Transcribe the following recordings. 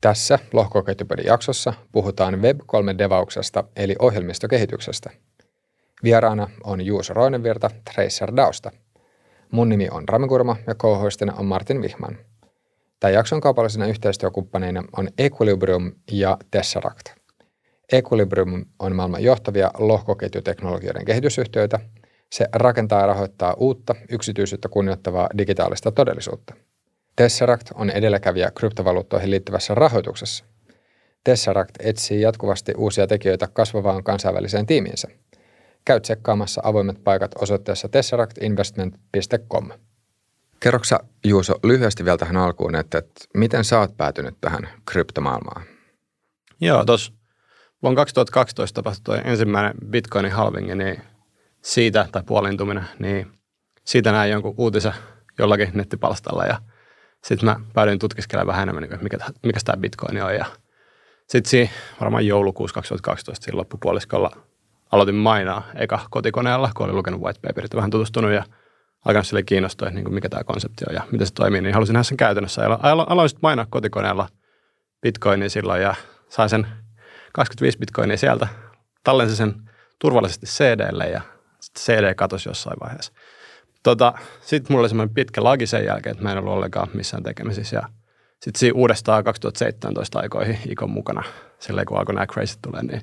Tässä lohkoketjupodin jaksossa puhutaan Web3 devauksesta eli ohjelmistokehityksestä. Vieraana on Juuso Roinenvirta Tracer Daosta. Mun nimi on Rami Kurma ja co on Martin Vihman. Tämän jakson kaupallisena yhteistyökumppaneina on Equilibrium ja Tesseract. Equilibrium on maailman johtavia lohkoketjuteknologioiden kehitysyhtiöitä. Se rakentaa ja rahoittaa uutta, yksityisyyttä kunnioittavaa digitaalista todellisuutta – Tesseract on edelläkävijä kryptovaluuttoihin liittyvässä rahoituksessa. Tesseract etsii jatkuvasti uusia tekijöitä kasvavaan kansainväliseen tiimiinsä. Käy tsekkaamassa avoimet paikat osoitteessa tesseractinvestment.com. Kerroksa Juuso lyhyesti vielä tähän alkuun, että, että miten sä oot päätynyt tähän kryptomaailmaan? Joo, tuossa vuonna 2012 tapahtui ensimmäinen bitcoinin halvingi, niin siitä, tai puolintuminen, niin siitä näin jonkun uutisen jollakin nettipalstalla ja – sitten mä päädyin tutkiskelemaan vähän enemmän, niin mikä, mikä tämä Bitcoin on. Ja sitten siinä varmaan joulukuussa 2012 siinä loppupuoliskolla aloitin mainaa eka kotikoneella, kun olin lukenut white paperit vähän tutustunut ja alkanut sille kiinnostua, että niin mikä tämä konsepti on ja miten se toimii, niin halusin nähdä sen käytännössä. Aloin sitten mainaa kotikoneella bitcoinin silloin ja sain sen 25 bitcoinia sieltä, tallensin sen turvallisesti CDlle ja CD katosi jossain vaiheessa. Tota, sitten mulla oli semmoinen pitkä lagi sen jälkeen, että mä en ollut ollenkaan missään tekemisissä. Ja sitten siinä uudestaan 2017 aikoihin Ikon mukana, silleen kun alkoi nämä crazy tulee, niin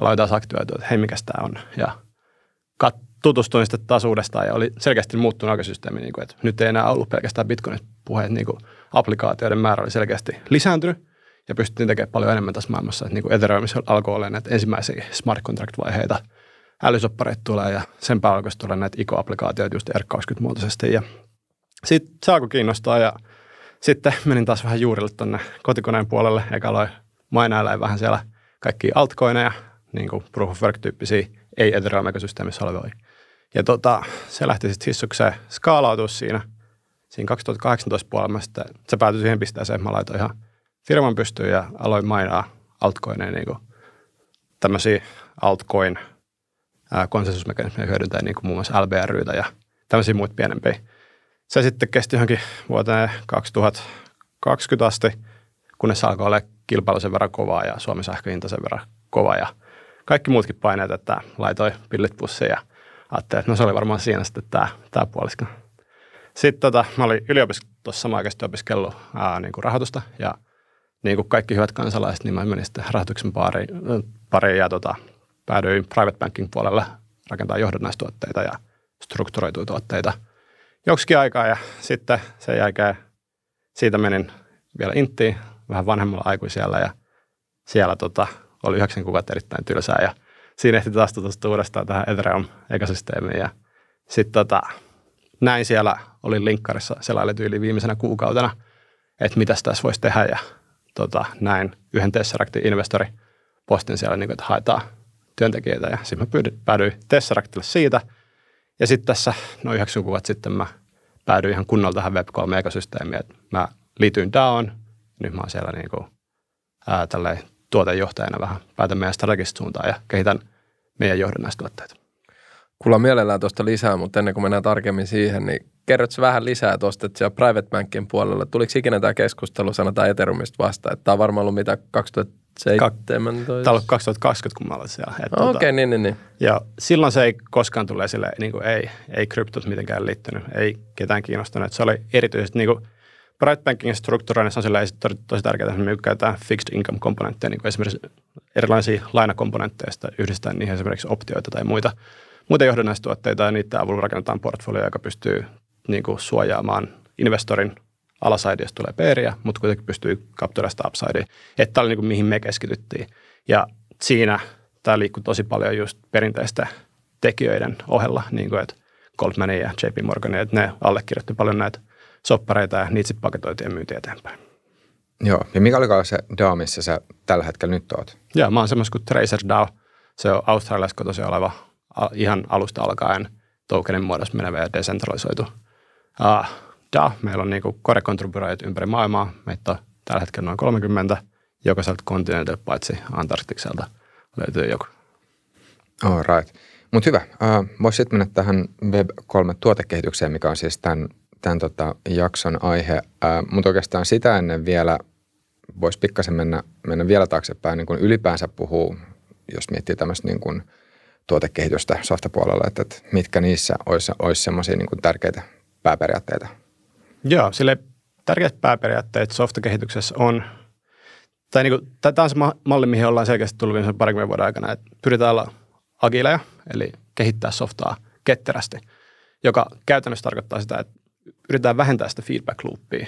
aloin taas aktivoitua, että hei, mikä tämä on. Ja kat- tutustuin sitten taas uudestaan ja oli selkeästi muuttunut aikasysteemi, niin kuin, että nyt ei enää ollut pelkästään Bitcoinit puheet, niin kuin applikaatioiden määrä oli selkeästi lisääntynyt ja pystyttiin tekemään paljon enemmän tässä maailmassa. Että niin kuin Ethereumissa alkoi olla näitä ensimmäisiä smart contract-vaiheita – älysoppareita tulee ja sen päällä alkoi tulla näitä ICO-applikaatioita just R20-muotoisesti. Ja sitten se alkoi kiinnostaa ja sitten menin taas vähän juurille tuonne kotikoneen puolelle, eikä aloin mainailla vähän siellä kaikki altcoineja, niin kuin proof of work-tyyppisiä, ei Ethereum-ekosysteemissä olevia. Ja tota, se lähti sitten hissukseen skaalautua siinä. Siinä 2018 puolella sitten, se päätyi siihen pisteeseen, mä laitoin ihan firman pystyyn ja aloin mainaa altcoineja, niin kuin tämmöisiä altcoin konsensusmekanismeja hyödyntää niin kuin muun muassa LBRYtä ja tämmöisiä muita pienempiä. Se sitten kesti johonkin vuoteen 2020 asti, kunnes alkoi olla kilpailu sen verran kovaa ja Suomen sähköhinta sen verran kova ja kaikki muutkin paineet, että laitoi pillit pussiin ja ajattelin, että no se oli varmaan siinä sitten tämä, tämä puolisko. Sitten tota, mä olin yliopistossa samaaikaisesti opiskellut ää, niin kuin rahoitusta ja niin kuin kaikki hyvät kansalaiset, niin mä menin sitten rahoituksen pariin, pariin ja tota, päädyin private banking puolelle rakentaa johdannaistuotteita ja strukturoituja tuotteita joksikin aikaa ja sitten sen jälkeen siitä menin vielä Inttiin vähän vanhemmalla aikuisella ja siellä tota, oli yhdeksän kuukautta erittäin tylsää ja siinä ehti taas tutustua uudestaan tähän Ethereum-ekosysteemiin ja sitten tota, näin siellä oli linkkarissa selailet yli viimeisenä kuukautena, että mitä tässä voisi tehdä ja tota, näin yhden Tesseractin investori postin siellä, niin kuin, että haetaan työntekijöitä ja sitten mä päädyin Tesseractille siitä. Ja sitten tässä noin yhdeksän kuukautta sitten mä päädyin ihan kunnolla tähän Web3-ekosysteemiin. Mä liityin DAOon, nyt mä oon siellä niin kuin, ää, tuotejohtajana vähän päätän meidän strategista suuntaa ja kehitän meidän johdannaistuotteita. Kuullaan mielellään tuosta lisää, mutta ennen kuin mennään tarkemmin siihen, niin kerrotko vähän lisää tuosta, että siellä Private Bankin puolella, tuliko ikinä tämä keskustelu, sanotaan Ethereumista vasta, että tämä on varmaan ollut mitä 2000 17. Tämä on 2020, kun mä olin siellä. Okei, okay, tuota, niin, niin, niin. Ja silloin se ei koskaan tule sille, niin kuin ei, ei kryptot mitenkään liittynyt, ei ketään kiinnostanut. Se oli erityisesti niin kuin, Private Bankingin strukturoinnissa on sillä tosi, tosi tärkeää, että me käytetään fixed income komponentteja, niin kuin esimerkiksi erilaisia lainakomponentteja, yhdistetään niihin esimerkiksi optioita tai muita, muita johdannaistuotteita, ja niiden avulla rakennetaan portfolio, joka pystyy niin kuin, suojaamaan investorin alaside, jos tulee peeriä, mutta kuitenkin pystyy kapturoimaan upsidea. Että tämä oli niin kuin, mihin me keskityttiin. Ja siinä tämä liikkuu tosi paljon just perinteistä tekijöiden ohella, niin kuin että Goldman ja JP Morgan, että ne allekirjoitti paljon näitä soppareita ja niitä sitten paketoitiin ja myytiin eteenpäin. Joo, ja mikä olikaan se DAO, missä sä tällä hetkellä nyt oot? Joo, mä oon semmoista kuin Tracer DAO. Se on Australiassa kotoisin oleva ihan alusta alkaen tokenin muodossa menevä ja decentralisoitu uh, DA. Meillä on niin core contributorit ympäri maailmaa. Meitä on tällä hetkellä noin 30. Jokaiselta kontinentilta paitsi Antarktikselta löytyy joku. All right. Mutta hyvä. Uh, Voisi sitten mennä tähän Web3-tuotekehitykseen, mikä on siis tämän, tämän tota jakson aihe. Uh, Mutta oikeastaan sitä ennen vielä voisi pikkasen mennä, mennä vielä taaksepäin, niin kuin ylipäänsä puhuu, jos miettii tämmöistä niin kuin tuotekehitystä softapuolella, että, että mitkä niissä olisi, olisi semmoisia niin tärkeitä pääperiaatteita? Joo, sille tärkeät pääperiaatteet softakehityksessä on, tai niin kuin, tämä on se malli, mihin ollaan selkeästi tullut viimeisen parikymmentä vuoden aikana, että pyritään olla agileja, eli kehittää softaa ketterästi, joka käytännössä tarkoittaa sitä, että yritetään vähentää sitä feedback loopia,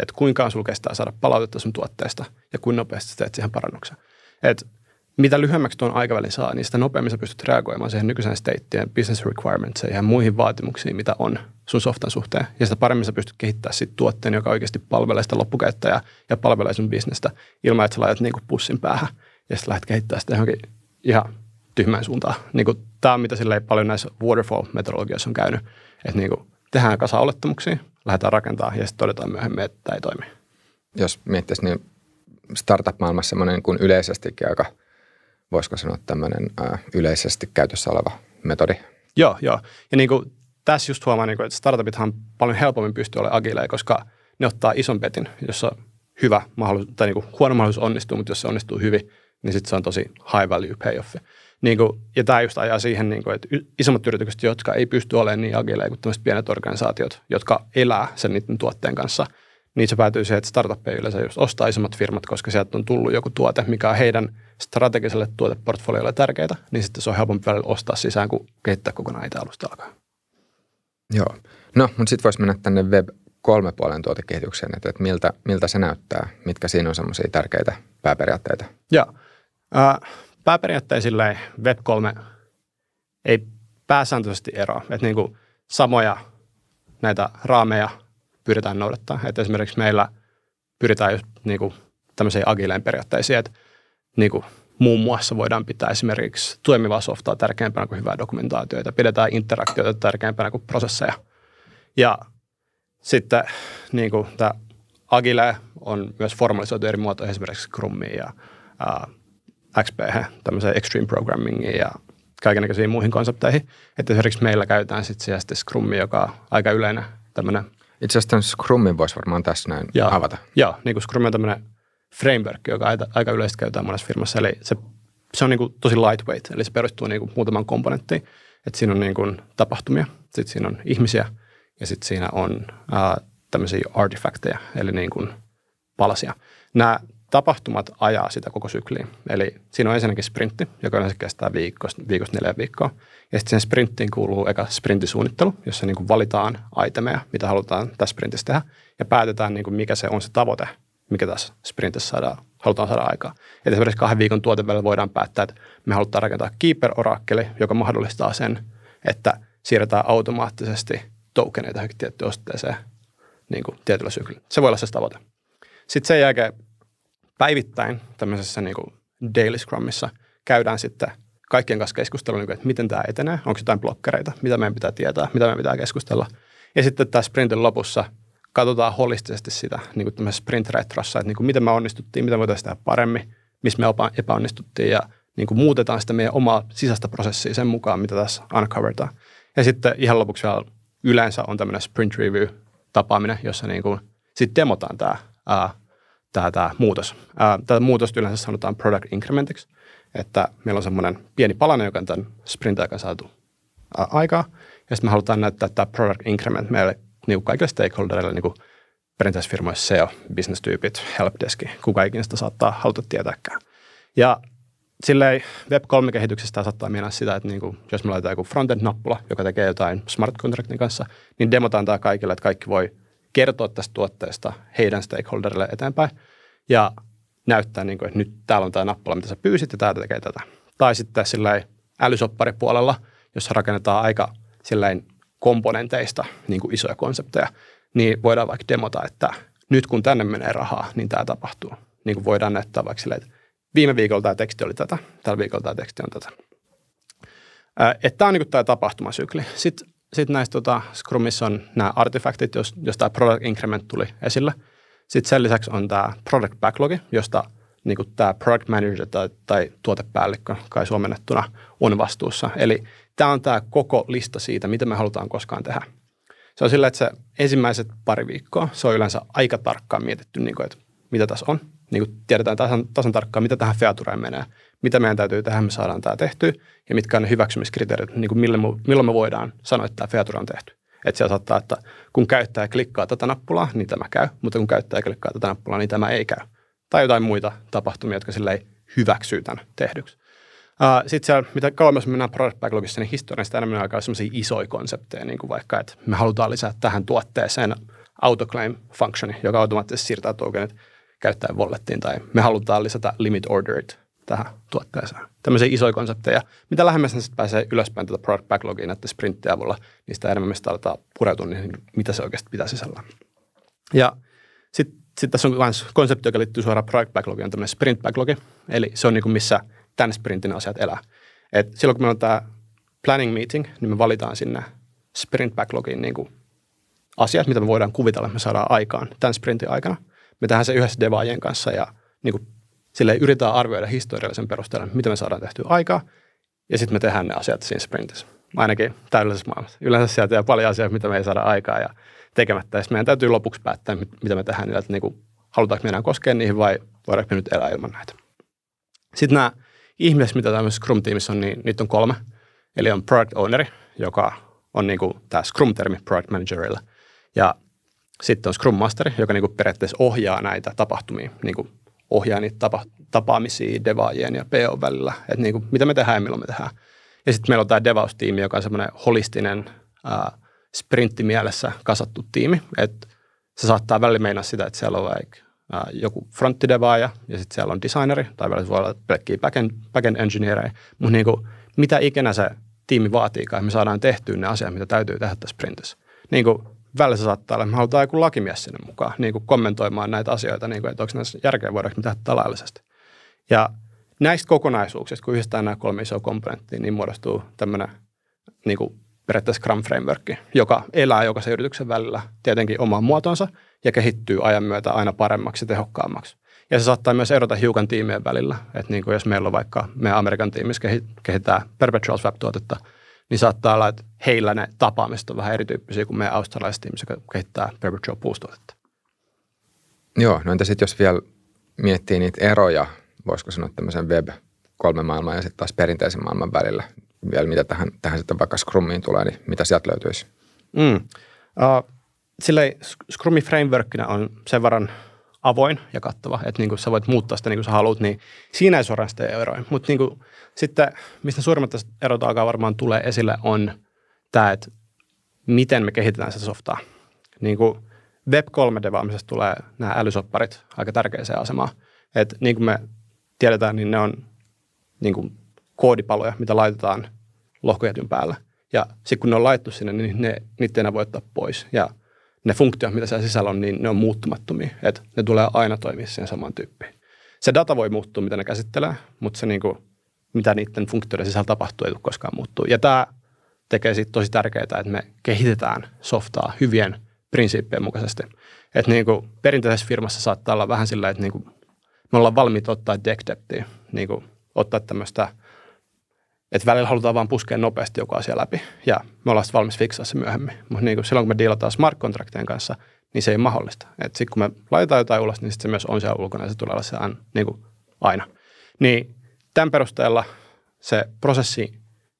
että kuinka on sulla kestää saada palautetta sun tuotteesta ja kuinka nopeasti teet siihen parannuksen. Et mitä lyhyemmäksi tuon aikavälin saa, niin sitä nopeammin sä pystyt reagoimaan siihen nykyisen stateen, business requirements ja muihin vaatimuksiin, mitä on sun softan suhteen. Ja sitä paremmin sä pystyt kehittämään sit tuotteen, joka oikeasti palvelee sitä loppukäyttäjää ja palvelee sun bisnestä ilman, että sä laitat niinku pussin päähän ja sitten lähdet kehittämään sitä johonkin ihan tyhmään suuntaan. Niinku, Tämä on mitä silleen paljon näissä waterfall-metodologioissa on käynyt, että niinku, tehdään kasa olettamuksia, lähdetään rakentaa ja sitten todetaan myöhemmin, että tämä ei toimi. Jos miettisi, niin startup-maailmassa semmoinen kuin yleisestikin aika, voisiko sanoa tämmöinen yleisesti käytössä oleva metodi. Joo, joo. Ja niin kuin, tässä just huomaa, niin kuin, että startupithan paljon helpommin pystyy olemaan agileja, koska ne ottaa ison betin, jossa hyvä mahdollisuus, tai niin kuin, huono mahdollisuus onnistuu, mutta jos se onnistuu hyvin, niin sitten se on tosi high value payoff. Niin kuin, ja tämä just ajaa siihen, niin kuin, että isommat yritykset, jotka ei pysty olemaan niin agileja kuin tämmöiset pienet organisaatiot, jotka elää sen niiden tuotteen kanssa, niin se päätyy siihen, että startuppeja yleensä just ostaa isommat firmat, koska sieltä on tullut joku tuote, mikä on heidän strategiselle tuoteportfoliolle tärkeää, niin sitten se on helpompi välillä ostaa sisään kuin kehittää kokonaan itse alusta alkaen. Joo. No, mutta sitten voisi mennä tänne Web kolme puolen tuotekehitykseen, että, että miltä, miltä se näyttää, mitkä siinä on semmoisia tärkeitä pääperiaatteita. Joo. Äh, pääperiaatteisille Web 3 ei pääsääntöisesti eroa. Että niin kuin samoja näitä raameja pyritään noudattaa. Että esimerkiksi meillä pyritään just niin kuin tämmöisiin agileen periaatteisiin, että niin kuin muun muassa voidaan pitää esimerkiksi toimivaa softaa tärkeämpänä kuin hyvää dokumentaatiota, pidetään interaktioita tärkeämpänä kuin prosesseja. Ja sitten niin kuin tämä Agile on myös formalisoitu eri muotoihin, esimerkiksi Scrumiin ja ää, XP, tämmöiseen extreme programmingiin ja kaikenlaisiin muihin konsepteihin. Että esimerkiksi meillä käytetään sitten sitten Scrumia, joka on aika yleinen tämmöinen. Itse asiassa Scrumin voisi varmaan tässä näin ja, avata. Joo, niin kuin Scrum on tämmöinen framework, joka aika, yleisesti käytetään monessa firmassa. Eli se, se on niin kuin tosi lightweight, eli se perustuu niin kuin muutaman komponenttiin. Että siinä on niin kuin tapahtumia, sitten siinä on ihmisiä ja sitten siinä on ää, tämmöisiä artifacteja, eli niin kuin palasia. Nämä tapahtumat ajaa sitä koko sykliä. Eli siinä on ensinnäkin sprintti, joka yleensä kestää viikosta, viikosta neljä viikkoa. Ja sitten sen sprinttiin kuuluu eka sprintisuunnittelu, jossa niin kuin valitaan itemeja, mitä halutaan tässä sprintissä tehdä, ja päätetään, niin kuin mikä se on se tavoite, mikä tässä sprintissä saadaan, halutaan saada aikaa. Et esimerkiksi kahden viikon tuotevälillä voidaan päättää, että me halutaan rakentaa Keeper-orakkeli, joka mahdollistaa sen, että siirretään automaattisesti tokeneita tiettyyn osoitteeseen niin kuin tietyllä syklillä. Se voi olla se tavoite. Sitten sen jälkeen päivittäin tämmöisessä niin kuin daily scrumissa käydään sitten kaikkien kanssa keskustelua, niin kuin, että miten tämä etenee, onko jotain blokkereita, mitä meidän pitää tietää, mitä meidän pitää keskustella. Ja sitten tässä sprintin lopussa katsotaan holistisesti sitä niin kuin sprint retrossa, että niin kuin miten me onnistuttiin, mitä voitaisiin tehdä paremmin, missä me epäonnistuttiin ja niin kuin muutetaan sitä meidän omaa sisäistä prosessia sen mukaan, mitä tässä uncovertaan. Ja sitten ihan lopuksi vielä yleensä on tämmöinen sprint review tapaaminen, jossa niin kuin sitten demotaan tämä tämä, tämä muutos. tätä muutosta yleensä sanotaan product incrementiksi, että meillä on semmoinen pieni palanen, joka on tämän sprint aikana saatu aikaa, ja sitten me halutaan näyttää tämä product increment meille niin kaikille stakeholderille, niin kuin perinteisissä firmoissa SEO, business-tyypit, helpdeski, kuka ikinä sitä saattaa haluta tietääkään. Ja silleen Web3-kehityksestä saattaa mennä sitä, että niin kuin, jos me laitetaan joku frontend-nappula, joka tekee jotain smart contractin kanssa, niin demotaan tämä kaikille, että kaikki voi – kertoa tästä tuotteesta heidän stakeholderille eteenpäin ja näyttää, niin kuin, että nyt täällä on tämä nappula, mitä sä pyysit ja täältä tekee tätä. Tai sitten silleen älysopparipuolella, jossa rakennetaan aika silleen komponenteista niin kuin isoja konsepteja, niin voidaan vaikka demota, että nyt kun tänne menee rahaa, niin tämä tapahtuu. Niin kuin voidaan näyttää vaikka silleen, että viime viikolla tämä teksti oli tätä, tällä viikolla tämä teksti on tätä. Että tämä on niin tämä tapahtumasykli. Sitten sitten näistä tota, Scrumissa on nämä artefaktit, jos, jos tämä product increment tuli esille. Sitten sen lisäksi on tämä product backlog, josta niin tämä product manager tai, tai tuotepäällikkö, kai suomennettuna, on vastuussa. Eli tämä on tämä koko lista siitä, mitä me halutaan koskaan tehdä. Se on sillä, että se ensimmäiset pari viikkoa, se on yleensä aika tarkkaan mietitty, niin kuin, että mitä tässä on, niin kuin tiedetään tasan, tasan tarkkaan, mitä tähän featureen menee, mitä meidän täytyy tehdä, me saadaan tämä tehty ja mitkä on ne hyväksymiskriteerit, niin kuin milloin, me, milloin me voidaan sanoa, että tämä feature on tehty. Että siellä saattaa, että kun käyttäjä klikkaa tätä nappulaa, niin tämä käy, mutta kun käyttäjä klikkaa tätä nappulaa, niin tämä ei käy. Tai jotain muita tapahtumia, jotka sille ei hyväksyy tämän tehdyksi. Uh, Sitten siellä, mitä kauemmas mennään product backlogissa, niin historiasta enemmän aikaa sellaisia isoja konsepteja, niin kuin vaikka, että me halutaan lisätä tähän tuotteeseen autoclaim functioni, joka automaattisesti siirtää tokenit käyttäjän wallettiin, tai me halutaan lisätä limit orderit tähän tuotteeseen. Tämmöisiä isoja konsepteja. Mitä lähemmäs ne sitten pääsee ylöspäin tätä product backlogia näiden sprinttien avulla, niin sitä enemmän me sitä aletaan pureutua niin mitä se oikeasti pitää sisällä. Ja sitten sit tässä on myös konsepti, joka liittyy suoraan product backlogiin, on tämmöinen sprint backlogi. Eli se on niin kuin missä tämän sprintin asiat elää. Et silloin kun meillä on tämä planning meeting, niin me valitaan sinne sprint backlogiin niin kuin asiat, mitä me voidaan kuvitella, että me saadaan aikaan tämän sprintin aikana. Me tehdään se yhdessä devaajien kanssa ja niin kuin sille yritetään arvioida historiallisen perusteella, mitä me saadaan tehtyä aikaa, ja sitten me tehdään ne asiat siinä sprintissä. Ainakin täydellisessä maailmassa. Yleensä sieltä jää paljon asioita, mitä me ei saada aikaa ja tekemättä. Ja meidän täytyy lopuksi päättää, mitä me tehdään että niin kuin, halutaanko meidän koskea niihin vai voidaanko me nyt elää ilman näitä. Sitten nämä ihmiset, mitä tämmöisessä Scrum-tiimissä on, niin niitä on kolme. Eli on product owneri, joka on niin kuin tämä Scrum-termi product managerilla. Ja sitten on Scrum Masteri, joka niin kuin periaatteessa ohjaa näitä tapahtumia, niin kuin ohjaa niitä tapa, tapaamisia devaajien ja PO välillä, että niin kuin, mitä me tehdään ja milloin me tehdään. Ja sitten meillä on tämä devaus-tiimi, joka on semmoinen holistinen ää, sprinttimielessä kasattu tiimi, että se saattaa välillä meinaa sitä, että siellä on vaikka ää, joku fronttidevaaja ja sitten siellä on designeri tai välillä voi olla pelkkiä backend, backend engineerejä, mutta niin kuin, mitä ikinä se tiimi vaatiikaan, me saadaan tehtyä ne asiat, mitä täytyy tehdä tässä sprintissä. Niin kuin välillä se saattaa olla, että me halutaan joku lakimies sinne mukaan niin kuin kommentoimaan näitä asioita, niin kuin, että onko näissä järkeä, voidaanko me tehdä talaillisesti. Ja näistä kokonaisuuksista, kun yhdistetään nämä kolme isoa komponenttia, niin muodostuu tämmöinen niin kuin periaatteessa Scrum Framework, joka elää jokaisen yrityksen välillä tietenkin omaan muotonsa ja kehittyy ajan myötä aina paremmaksi ja tehokkaammaksi. Ja se saattaa myös erota hiukan tiimien välillä. Että niin kuin jos meillä on vaikka meidän Amerikan tiimissä kehittää Perpetual Swap-tuotetta, niin saattaa olla, että heillä ne tapaamiset on vähän erityyppisiä kuin meidän australaiset ihmiset, jotka kehittää Perpetual Boost-tuotetta. Joo, no entä sitten jos vielä miettii niitä eroja, voisiko sanoa tämmöisen web kolme maailman ja sitten taas perinteisen maailman välillä, vielä mitä tähän, tähän sitten vaikka Scrumiin tulee, niin mitä sieltä löytyisi? Mm. Uh, silleen Scrumin frameworkina on sen verran avoin ja kattava, että niin kuin sä voit muuttaa sitä niin kuin sä haluat, niin siinä ei suoraan sitä eroja. Mutta niin kuin, sitten, mistä suurimmat erot alkaa varmaan tulee esille, on tämä, että miten me kehitetään sitä softaa. Niin kuin Web 3-devaamisesta tulee nämä älysopparit aika tärkeäseen asemaan. Että niin kuin me tiedetään, niin ne on niin kuin koodipaloja, mitä laitetaan lohkojätyn päällä. Ja sitten kun ne on laittu sinne, niin ne, niitä ei enää voi ottaa pois. Ja ne funktiot, mitä siellä sisällä on, niin ne on muuttumattomia. Että ne tulee aina toimia siihen samaan tyyppiin. Se data voi muuttua, mitä ne käsittelee, mutta se niin kuin, mitä niiden funktioiden sisällä tapahtuu, ei tule koskaan muuttuu. Ja tämä tekee siitä tosi tärkeää, että me kehitetään softaa hyvien prinsiippien mukaisesti. Että niin kuin perinteisessä firmassa saattaa olla vähän sillä, että niin kuin me ollaan valmiita ottaa deck depthia, niin kuin ottaa tämmöistä, että välillä halutaan vaan puskea nopeasti joku asia läpi ja me ollaan valmis fiksaa se myöhemmin. Mutta niin kuin silloin kun me dealataan smart contractien kanssa, niin se ei ole mahdollista. Sitten kun me laitetaan jotain ulos, niin sit se myös on siellä ulkona ja se tulee olla se aina. Niin tämän perusteella se prosessi,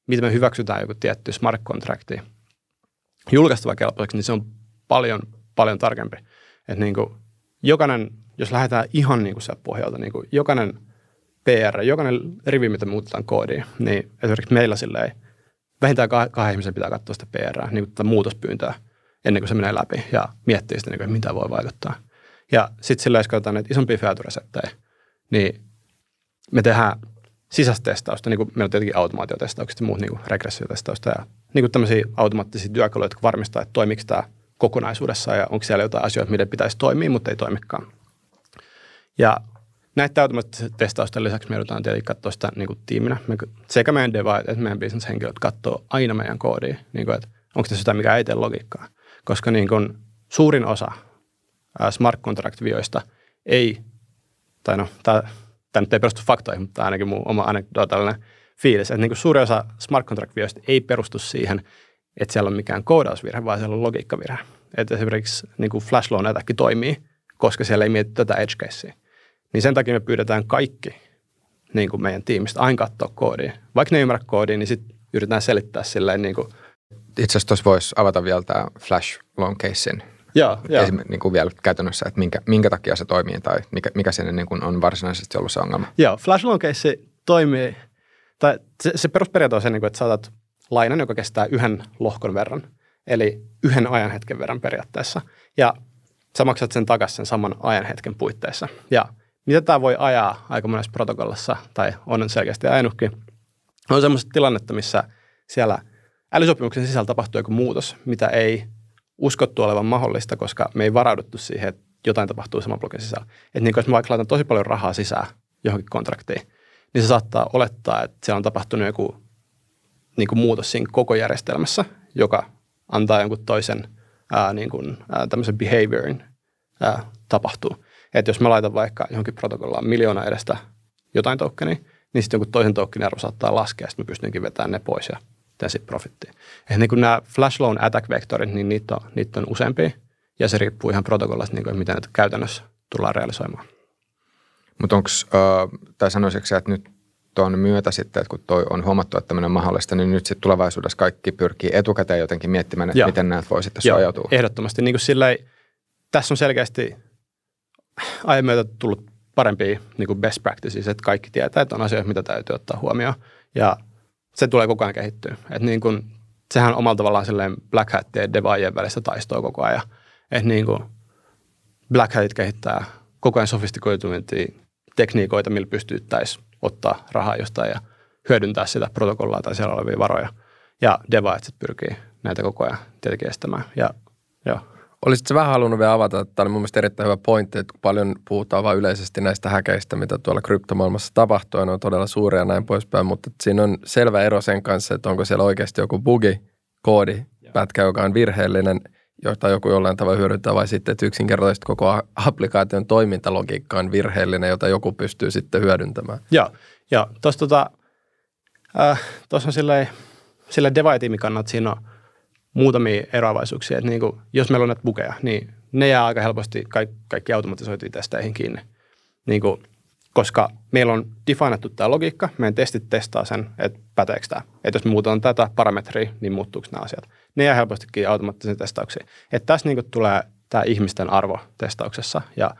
miten me hyväksytään joku tietty smart contracti julkaistava kelpoiseksi, niin se on paljon, paljon tarkempi. Että niin kuin jokainen, jos lähdetään ihan niin kuin sieltä pohjalta, niin kuin jokainen PR, jokainen rivi, mitä muutetaan koodiin, niin esimerkiksi meillä silleen, vähintään kahden ihmisen pitää katsoa sitä PR, niin kuin muutospyyntöä, ennen kuin se menee läpi ja miettii sitä, niin kuin, mitä voi vaikuttaa. Ja sitten silleen, jos katsotaan näitä isompia niin me tehdään sisäistestausta, niin kuin meillä on tietenkin automaatiotestaukset ja muut niin regressiotestausta ja niin kuin tämmöisiä automaattisia työkaluja, jotka varmistaa, että toimiko tämä kokonaisuudessa ja onko siellä jotain asioita, miten pitäisi toimia, mutta ei toimikaan. Ja näitä automaattisten testausten lisäksi me joudutaan tietenkin katsoa sitä niin kuin tiiminä. Me, sekä meidän deva että meidän bisneshenkilöt katsoo aina meidän koodia, niin kuin, että onko tässä jotain, mikä ei tee logiikkaa. Koska niin kuin suurin osa smart contract-vioista ei, tai no, tämä tämä nyt ei perustu faktoihin, mutta ainakin mun oma anekdootallinen fiilis, että niin kuin suuri osa smart contract-vioista ei perustu siihen, että siellä on mikään koodausvirhe, vaan siellä on logiikkavirhe. Että esimerkiksi niin kuin flash loan toimii, koska siellä ei mietitä tätä edge casea. niin sen takia me pyydetään kaikki niin kuin meidän tiimistä aina katsoa koodia. Vaikka ne ei ymmärrä koodia, niin sitten yritetään selittää silleen niin kuin, Itse asiassa tuossa voisi avata vielä tämä Flash Long Casein Joo, joo. Esim, niin kuin vielä käytännössä, että minkä, minkä takia se toimii tai mikä, mikä siinä niin kuin on varsinaisesti ollut se ongelma. Joo, Flash Loan Case toimii, tai se, se perusperiaate on se, niin kuin, että saatat lainan, joka kestää yhden lohkon verran, eli yhden ajanhetken verran periaatteessa, ja sä maksat sen takaisin sen saman ajanhetken puitteissa. Ja mitä tämä voi ajaa aika monessa protokollassa, tai on selkeästi ajanutkin, on semmoista tilannetta, missä siellä älysopimuksen sisällä tapahtuu joku muutos, mitä ei uskottu olevan mahdollista, koska me ei varauduttu siihen, että jotain tapahtuu saman blogin sisällä. Että niin jos mä vaikka laitan tosi paljon rahaa sisään johonkin kontraktiin, niin se saattaa olettaa, että siellä on tapahtunut joku niin kuin muutos siinä koko järjestelmässä, joka antaa jonkun toisen ää, niin kuin, ää, tämmöisen behaviorin ää, tapahtuu. Että jos mä laitan vaikka johonkin protokollaan miljoona edestä jotain tokenia, niin sitten jonkun toisen tokenin arvo saattaa laskea, sitten mä pystynkin vetämään ne pois ja teen sitten profittia. Että niin kuin nämä flash loan attack vektorit, niin niitä on, niitä on useampia, ja se riippuu ihan protokollasta, niin kuin, miten ne käytännössä tullaan realisoimaan. Mutta onko, äh, tai sanoisitko että nyt tuon myötä sitten, että kun toi on huomattu, että tämmöinen on mahdollista, niin nyt sitten tulevaisuudessa kaikki pyrkii etukäteen jotenkin miettimään, että Joo. miten näitä voi sitten suojautua. ehdottomasti. Niin kuin sillai, tässä on selkeästi myötä tullut parempia niin kuin best practices, että kaikki tietää, että on asioita, mitä täytyy ottaa huomioon. Ja se tulee koko ajan kehittyä. Et niin kuin, sehän on omalla tavallaan Black Hatien ja Devaajien välistä taistoa koko ajan. Että niin kuin Black Hatit kehittää koko ajan sofistikoituneempia tekniikoita, millä pystyttäisiin ottaa rahaa jostain ja hyödyntää sitä protokollaa tai siellä olevia varoja. Ja Devaajat pyrkii näitä koko ajan tietenkin estämään. Ja, joo. Olisitko vähän halunnut vielä avata, että tämä oli mun mielestä erittäin hyvä pointti, että paljon puhutaan vain yleisesti näistä häkeistä, mitä tuolla kryptomaailmassa tapahtuu, ja ne on todella suuria ja näin poispäin, mutta siinä on selvä ero sen kanssa, että onko siellä oikeasti joku bugi, koodi, pätkä, joka on virheellinen, jota joku jollain tavalla hyödyntää, vai sitten, että yksinkertaisesti koko applikaation toimintalogiikka on virheellinen, jota joku pystyy sitten hyödyntämään. Joo, ja tuossa tota, äh, on silleen, kannat siinä on muutamia eroavaisuuksia. Että niin kuin, jos meillä on näitä bukeja, niin ne jää aika helposti kaikki, kaikki automatisoituja testeihin kiinni. Niin kuin, koska meillä on definattu tämä logiikka, meidän testit testaa sen, että päteekö tämä. Että jos me muutetaan tätä parametria, niin muuttuuko nämä asiat. Ne jää helpostikin automaattisen testauksiin. Että tässä niin tulee tämä ihmisten arvo testauksessa. Ja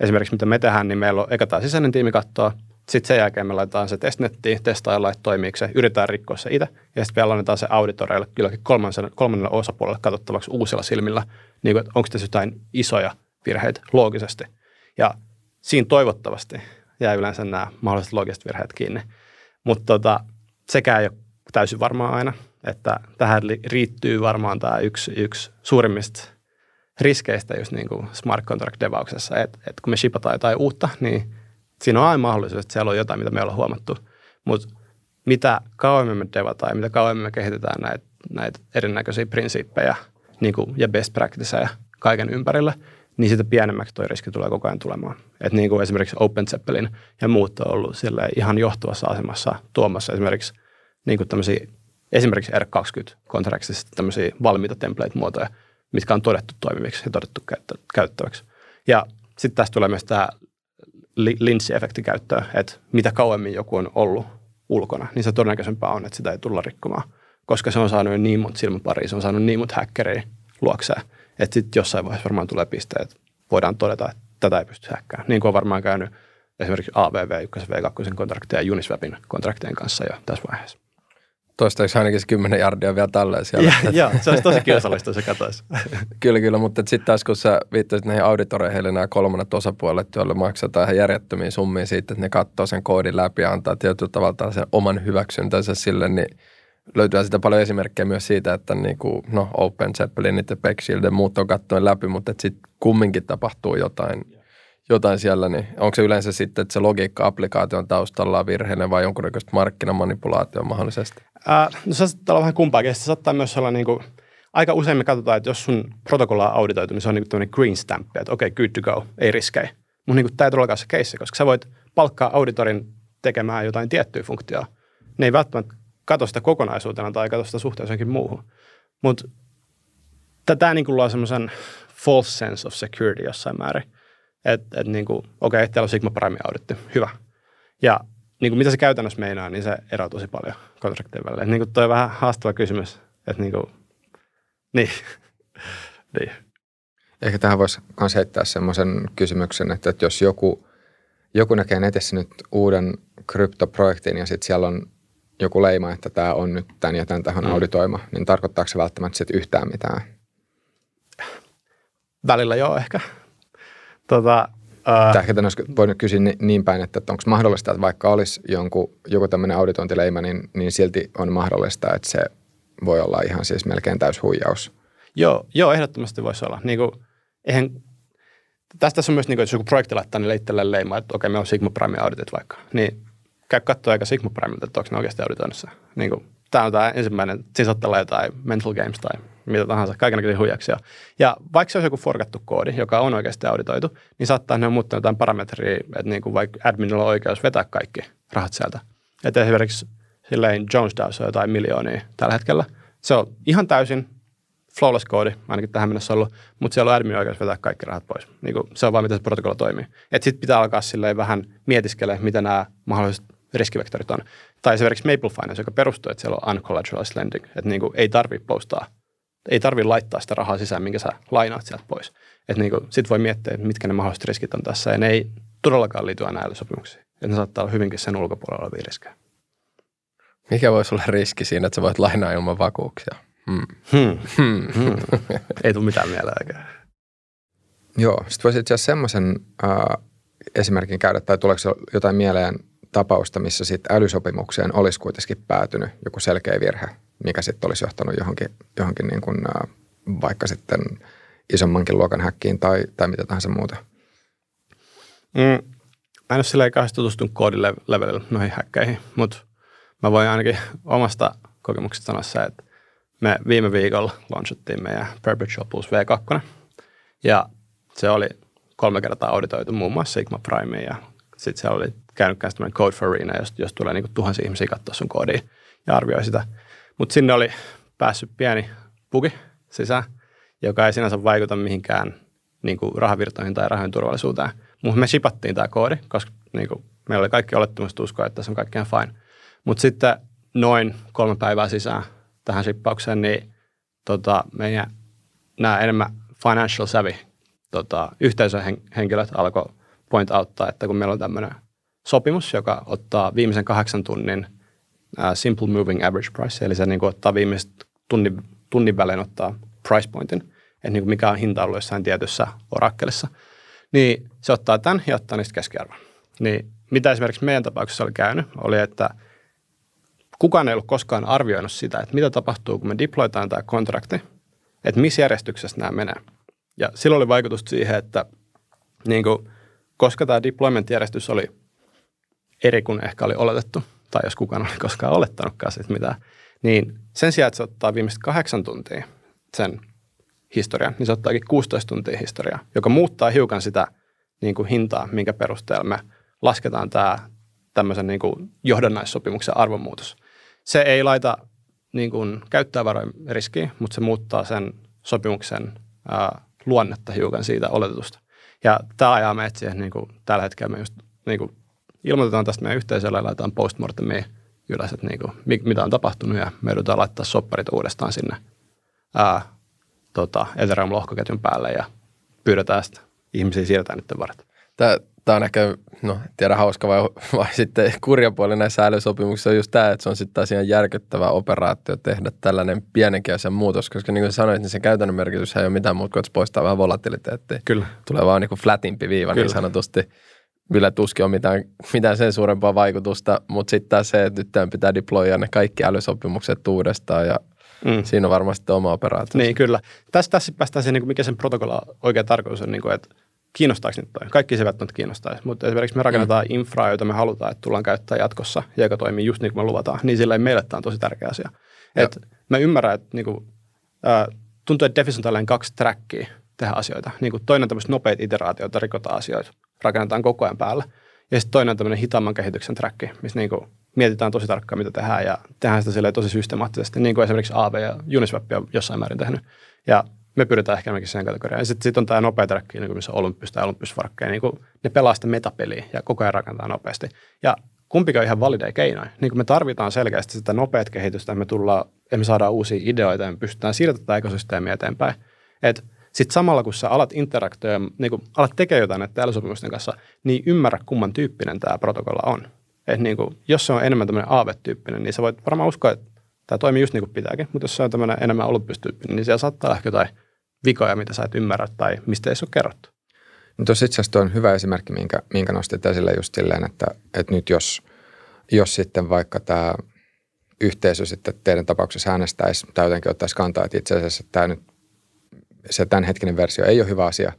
esimerkiksi mitä me tehdään, niin meillä on eka tämä sisäinen tiimi katsoa, sitten sen jälkeen me laitetaan se testnettiin, testaillaan, että toimiiko se, yritetään rikkoa se itse, ja sitten vielä annetaan se auditoreille kylläkin kolmannelle, osapuolelle katsottavaksi uusilla silmillä, niin kuin, että onko tässä jotain isoja virheitä loogisesti. Ja siinä toivottavasti jää yleensä nämä mahdolliset loogiset virheet kiinni. Mutta tota, sekään ei ole täysin varmaa aina, että tähän riittyy varmaan tämä yksi, yksi suurimmista riskeistä just niin kuin smart contract devauksessa, että, että kun me shipataan jotain uutta, niin siinä on aina mahdollisuus, että siellä on jotain, mitä me ollaan huomattu. Mutta mitä kauemmin me devataan ja mitä kauemmin me kehitetään näitä, näitä erinäköisiä prinsiippejä niin kuin, ja best practiceja kaiken ympärille, niin sitä pienemmäksi tuo riski tulee koko ajan tulemaan. Et niin kuin esimerkiksi Open Zeppelin ja muut on ollut ihan johtuvassa asemassa tuomassa esimerkiksi niin kuin esimerkiksi R20-kontraktissa tämmöisiä valmiita template-muotoja, mitkä on todettu toimiviksi ja todettu käyttäväksi. Ja sitten tästä tulee myös tämä linssiefekti käyttöön, että mitä kauemmin joku on ollut ulkona, niin se todennäköisempää on, että sitä ei tulla rikkomaan, koska se on saanut niin monta silmäparia, se on saanut niin monta häkkäriä luokseen, että sitten jossain vaiheessa varmaan tulee piste, että voidaan todeta, että tätä ei pysty häkkäämään. Niin kuin on varmaan käynyt esimerkiksi AVV 1 V2 kontraktien ja Uniswapin kontraktien kanssa jo tässä vaiheessa toistaiseksi ainakin se 10 jardia vielä tälleen siellä. Joo, se olisi tosi kiusallista, se katoisi. kyllä, kyllä, mutta sitten taas kun sä viittasit näihin auditoreihin, nämä kolmannet osapuolet, joille maksetaan ihan järjettömiä summia siitä, että ne katsoo sen koodin läpi ja antaa tietyllä tavalla sen oman hyväksyntänsä sille, niin löytyy sitä paljon esimerkkejä myös siitä, että niin kuin, no Open Zeppelinit ja ja muut on kattoen läpi, mutta sitten kumminkin tapahtuu jotain jotain siellä, niin onko se yleensä sitten, että se logiikka applikaation taustalla on virheellinen vai jonkunnäköistä markkinamanipulaatio mahdollisesti? Ää, no se saattaa olla vähän kumpaakin. Se saattaa myös olla niin kuin, aika usein me katsotaan, että jos sun protokolla on auditoitu, niin se on niin kuin green stamp, että okei, okay, good to go, ei riskejä. Mutta niin tämä ei todellakaan se case, koska sä voit palkkaa auditorin tekemään jotain tiettyä funktiota. Ne ei välttämättä katso sitä kokonaisuutena tai katso sitä suhteessa johonkin muuhun. Mutta tämä niin luo semmoisen false sense of security jossain määrin. Että et niin okei, okay, teillä on Sigma Prime auditti, hyvä. Ja niin kuin mitä se käytännössä meinaa, niin se eroaa tosi paljon kontraktien välillä. Niin kuin toi on vähän haastava kysymys, että niin kuin, niin. niin. Ehkä tähän voisi myös heittää semmoisen kysymyksen, että, että jos joku, joku näkee netissä nyt uuden kryptoprojektin ja sitten siellä on joku leima, että tämä on nyt tämän ja tämän tähän mm. auditoima, niin tarkoittaako se välttämättä sitten yhtään mitään? Välillä joo ehkä. Tota, Uh, ehkä tämän olisi voinut kysyä niin päin, että, että onko mahdollista, että vaikka olisi jonkun, joku tämmöinen auditointileima, niin, niin silti on mahdollista, että se voi olla ihan siis melkein täys huijaus. Joo, joo ehdottomasti voisi olla. Niin kuin, eihän, tästä on myös, niin kuin, jos joku projekti laittaa niin itselleen leima, että okei, me on Sigma Prime auditit vaikka, niin käy katsoa aika Sigma Prime, että onko ne oikeasti auditoinnissa. Niin kuin, tämä on tämä ensimmäinen, siinä saattaa olla jotain mental games tai mitä tahansa, kaikenlaisia huijaksia. Ja vaikka se olisi joku forgattu koodi, joka on oikeasti auditoitu, niin saattaa ne muuttaa jotain parametria, että niin kuin vaikka adminilla on oikeus vetää kaikki rahat sieltä. Että esimerkiksi silleen Jones DAOssa on jotain miljoonia tällä hetkellä. Se on ihan täysin flawless koodi, ainakin tähän mennessä ollut, mutta siellä on admin oikeus vetää kaikki rahat pois. Niin kuin se on vain, miten se protokolla toimii. Että sitten pitää alkaa silleen vähän mietiskelee, mitä nämä mahdolliset riskivektorit on. Tai esimerkiksi Maple Finance, joka perustuu, että siellä on uncollateralized lending, että niin kuin ei tarvitse postaa, ei tarvitse laittaa sitä rahaa sisään, minkä sä lainaat sieltä pois. Että niin sitten voi miettiä, että mitkä ne mahdolliset riskit on tässä, ja ne ei todellakaan liity aina sopimuksiin. Että ne saattaa olla hyvinkin sen ulkopuolella olevia riskejä. Mikä voisi olla riski siinä, että sä voit lainaa ilman vakuuksia? Hmm. Hmm. Hmm. Hmm. ei tule mitään mieleen. Joo, sitten voisi itse asiassa semmoisen äh, esimerkin käydä, tai tuleeko jotain mieleen tapausta, missä sitten älysopimukseen olisi kuitenkin päätynyt joku selkeä virhe, mikä sitten olisi johtanut johonkin, johonkin niin kuin, vaikka sitten isommankin luokan häkkiin tai, tai mitä tahansa muuta? Mm, mä en ole silleen kauheasti tutustunut koodilevelillä noihin häkkäihin, mutta mä voin ainakin omasta kokemuksesta sanoa se, että me viime viikolla launchattiin meidän Perpetual Plus V2, ja se oli kolme kertaa auditoitu muun muassa Sigma Prime ja sitten siellä oli käynyt myös tämmöinen Code for Arena, jos, jos tulee niin tuhansia ihmisiä katsoa sun koodiin ja arvioi sitä. Mutta sinne oli päässyt pieni bugi sisään, joka ei sinänsä vaikuta mihinkään niin kuin rahavirtoihin tai rahojen turvallisuuteen. Mutta me shipattiin tämä koodi, koska niin kuin, meillä oli kaikki olettamista uskoa, että se on kaikki ihan fine. Mutta sitten noin kolme päivää sisään tähän shippaukseen, niin tota, meidän nämä enemmän financial savvy tota, yhteisön henkilöt alkoi point outtaa, että kun meillä on tämmöinen sopimus, joka ottaa viimeisen kahdeksan tunnin simple moving average price, eli se niin kuin ottaa viimeiset tunnin, tunnin välein ottaa price pointin, että niin mikä on hinta ollut jossain tietyssä orakkelissa, niin se ottaa tämän ja ottaa niistä keskiarvon. Niin mitä esimerkiksi meidän tapauksessa oli käynyt, oli, että kukaan ei ollut koskaan arvioinut sitä, että mitä tapahtuu, kun me deploytaan tämä kontrakti, että missä järjestyksessä nämä menee. Ja silloin oli vaikutus siihen, että niin kuin, koska tämä deployment-järjestys oli eri kuin ehkä oli oletettu, tai jos kukaan oli koskaan olettanutkaan siitä mitään, niin sen sijaan, että se ottaa viimeiset kahdeksan tuntia sen historian, niin se ottaakin 16 tuntia historiaa, joka muuttaa hiukan sitä niin kuin hintaa, minkä perusteella me lasketaan tämä tämmöisen niin kuin johdannaissopimuksen arvonmuutos. Se ei laita niin kuin käyttäjävarojen riskiin, mutta se muuttaa sen sopimuksen ää, luonnetta hiukan siitä oletetusta. Ja tämä ajaa meitä siihen, niin kuin tällä hetkellä me just niin kuin ilmoitetaan tästä meidän yhteisölle ja laitetaan postmortemia ylös, että niin kuin, mitä on tapahtunut ja me joudutaan laittaa sopparit uudestaan sinne ää, tota, Ethereum-lohkoketjun päälle ja pyydetään sitä ihmisiä siirretään niiden varat. Tämä, tämä on ehkä, no tiedä hauska vai, vai sitten kurja puoli näissä älysopimuksissa on just tämä, että se on sitten taas ihan järkyttävä operaatio tehdä tällainen pienenkin asian muutos, koska niin kuin sanoit, niin se käytännön merkitys ei ole mitään muuta kuin, että se poistaa vähän volatiliteettia. Kyllä. Tulee vaan niin kuin flatimpi viiva niin Kyllä. niin sanotusti. Kyllä tuskin on mitään, mitään sen suurempaa vaikutusta, mutta sitten taas se, että nyt pitää deploya ne kaikki älysopimukset uudestaan ja mm. siinä on varmasti oma operaatio. Niin, kyllä. Tässä, tässä päästään siihen, niin mikä sen protokolla oikea tarkoitus on, niin kuin, että kiinnostaako nyt toi? Kaikki se välttämättä kiinnostaisi, mutta esimerkiksi me rakennetaan mm. infraa, jota me halutaan, että tullaan käyttää jatkossa ja joka toimii just niin kuin me luvataan, niin sillä meille tämä on tosi tärkeä asia. Et mä ymmärrän, että niin kuin, äh, tuntuu, että Defis on tällainen kaksi trackia tehdä asioita. Niin kuin toinen tämmöistä nopeita iteraatioita, rikotaan asioita, rakennetaan koko ajan päällä. Ja sitten toinen on tämmöinen hitaamman kehityksen track, missä niin kuin mietitään tosi tarkkaan, mitä tehdään ja tehdään sitä tosi systemaattisesti, niin kuin esimerkiksi AV ja Uniswap on jossain määrin tehnyt. Ja me pyritään ehkä enemmänkin siihen kategoriaan. Ja sitten sit on tämä nopea trekki, niin missä Olympus tai Olympusvarkkeja, niin ne pelaa sitä metapeliä ja koko ajan rakentaa nopeasti. Ja kumpikin on ihan valideja keinoja. Niin kuin me tarvitaan selkeästi sitä nopeat kehitystä, me tullaan, ja me saadaan uusia ideoita ja me pystytään siirtämään ekosysteemiä eteenpäin. Sitten samalla kun sä alat interaktoja, niin kun alat tekemään jotain näiden sopimusten kanssa, niin ymmärrä kumman tyyppinen tämä protokolla on. Et niin kuin, jos se on enemmän tämmöinen aavetyyppinen, niin sä voit varmaan uskoa, että tämä toimii just niin kuin pitääkin, mutta jos se on tämmöinen enemmän olympistyyppinen, niin siellä saattaa olla jotain vikoja, mitä sä et ymmärrä tai mistä ei ole kerrottu. No tuossa itse asiassa on hyvä esimerkki, minkä, minkä nostit esille just silleen, että, että nyt jos, jos sitten vaikka tämä yhteisö sitten teidän tapauksessa äänestäisi tai jotenkin ottaisi kantaa, että itse asiassa tämä nyt, se tämänhetkinen versio ei ole hyvä asia,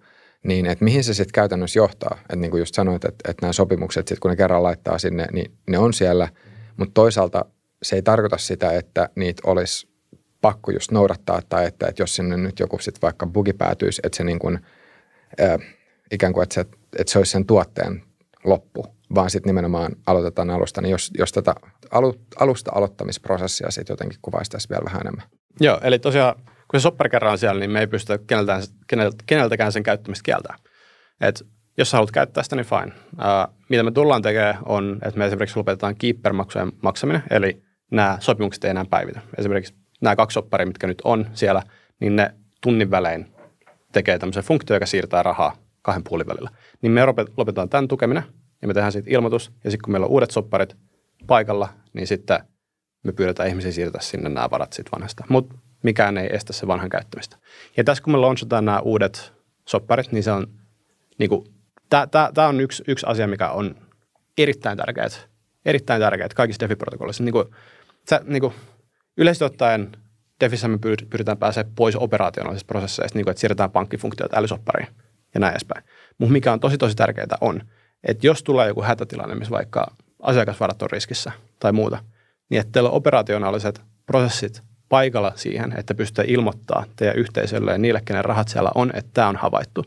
niin että mihin se sitten käytännössä johtaa. Että niin kuin just sanoit, että, että nämä sopimukset sitten kun ne kerran laittaa sinne, niin ne on siellä, mutta toisaalta se ei tarkoita sitä, että niitä olisi pakko just noudattaa tai että, että jos sinne nyt joku sitten vaikka bugi päätyisi, että se niin kuin, äh, ikään kuin, että se, että se olisi sen tuotteen loppu, vaan sitten nimenomaan aloitetaan alusta, niin jos, jos tätä alu, alusta aloittamisprosessia sitten jotenkin kuvaistaisi vielä vähän enemmän. Joo, eli tosiaan kun se soppari kerran on siellä, niin me ei pystytä keneltään, keneltäkään sen käyttämistä kieltää. Et jos sä haluat käyttää sitä, niin fine. Uh, mitä me tullaan tekemään on, että me esimerkiksi lopetetaan keeper-maksujen maksaminen, eli nämä sopimukset ei enää päivitä. Esimerkiksi nämä kaksi sopparia, mitkä nyt on siellä, niin ne tunnin välein tekee tämmöisen funktio, joka siirtää rahaa kahden puolin välillä. Niin me lopetetaan tämän tukeminen ja me tehdään siitä ilmoitus. Ja sitten kun meillä on uudet sopparit paikalla, niin sitten me pyydetään ihmisiä siirtää sinne nämä varat siitä vanhasta. Mutta mikään ei estä se vanhan käyttämistä. Ja tässä kun me launchataan nämä uudet sopparit, niin se on, niin kuin, tämä on yksi, yksi asia, mikä on erittäin tärkeää. Erittäin tärkeää kaikissa DeFi-protokollissa. Niin kuin, sä, niin kuin, yleisesti ottaen Defissä me pyritään pääsemään pois operationaalisista prosesseista, niin kuin, että siirretään pankkifunktioita älysoppariin ja näin edespäin. Mutta mikä on tosi tosi tärkeää on, että jos tulee joku hätätilanne, missä vaikka asiakasvarat on riskissä tai muuta, niin että teillä on operationaaliset prosessit paikalla siihen, että pystytte ilmoittaa teidän yhteisölle ja niille, kenen rahat siellä on, että tämä on havaittu.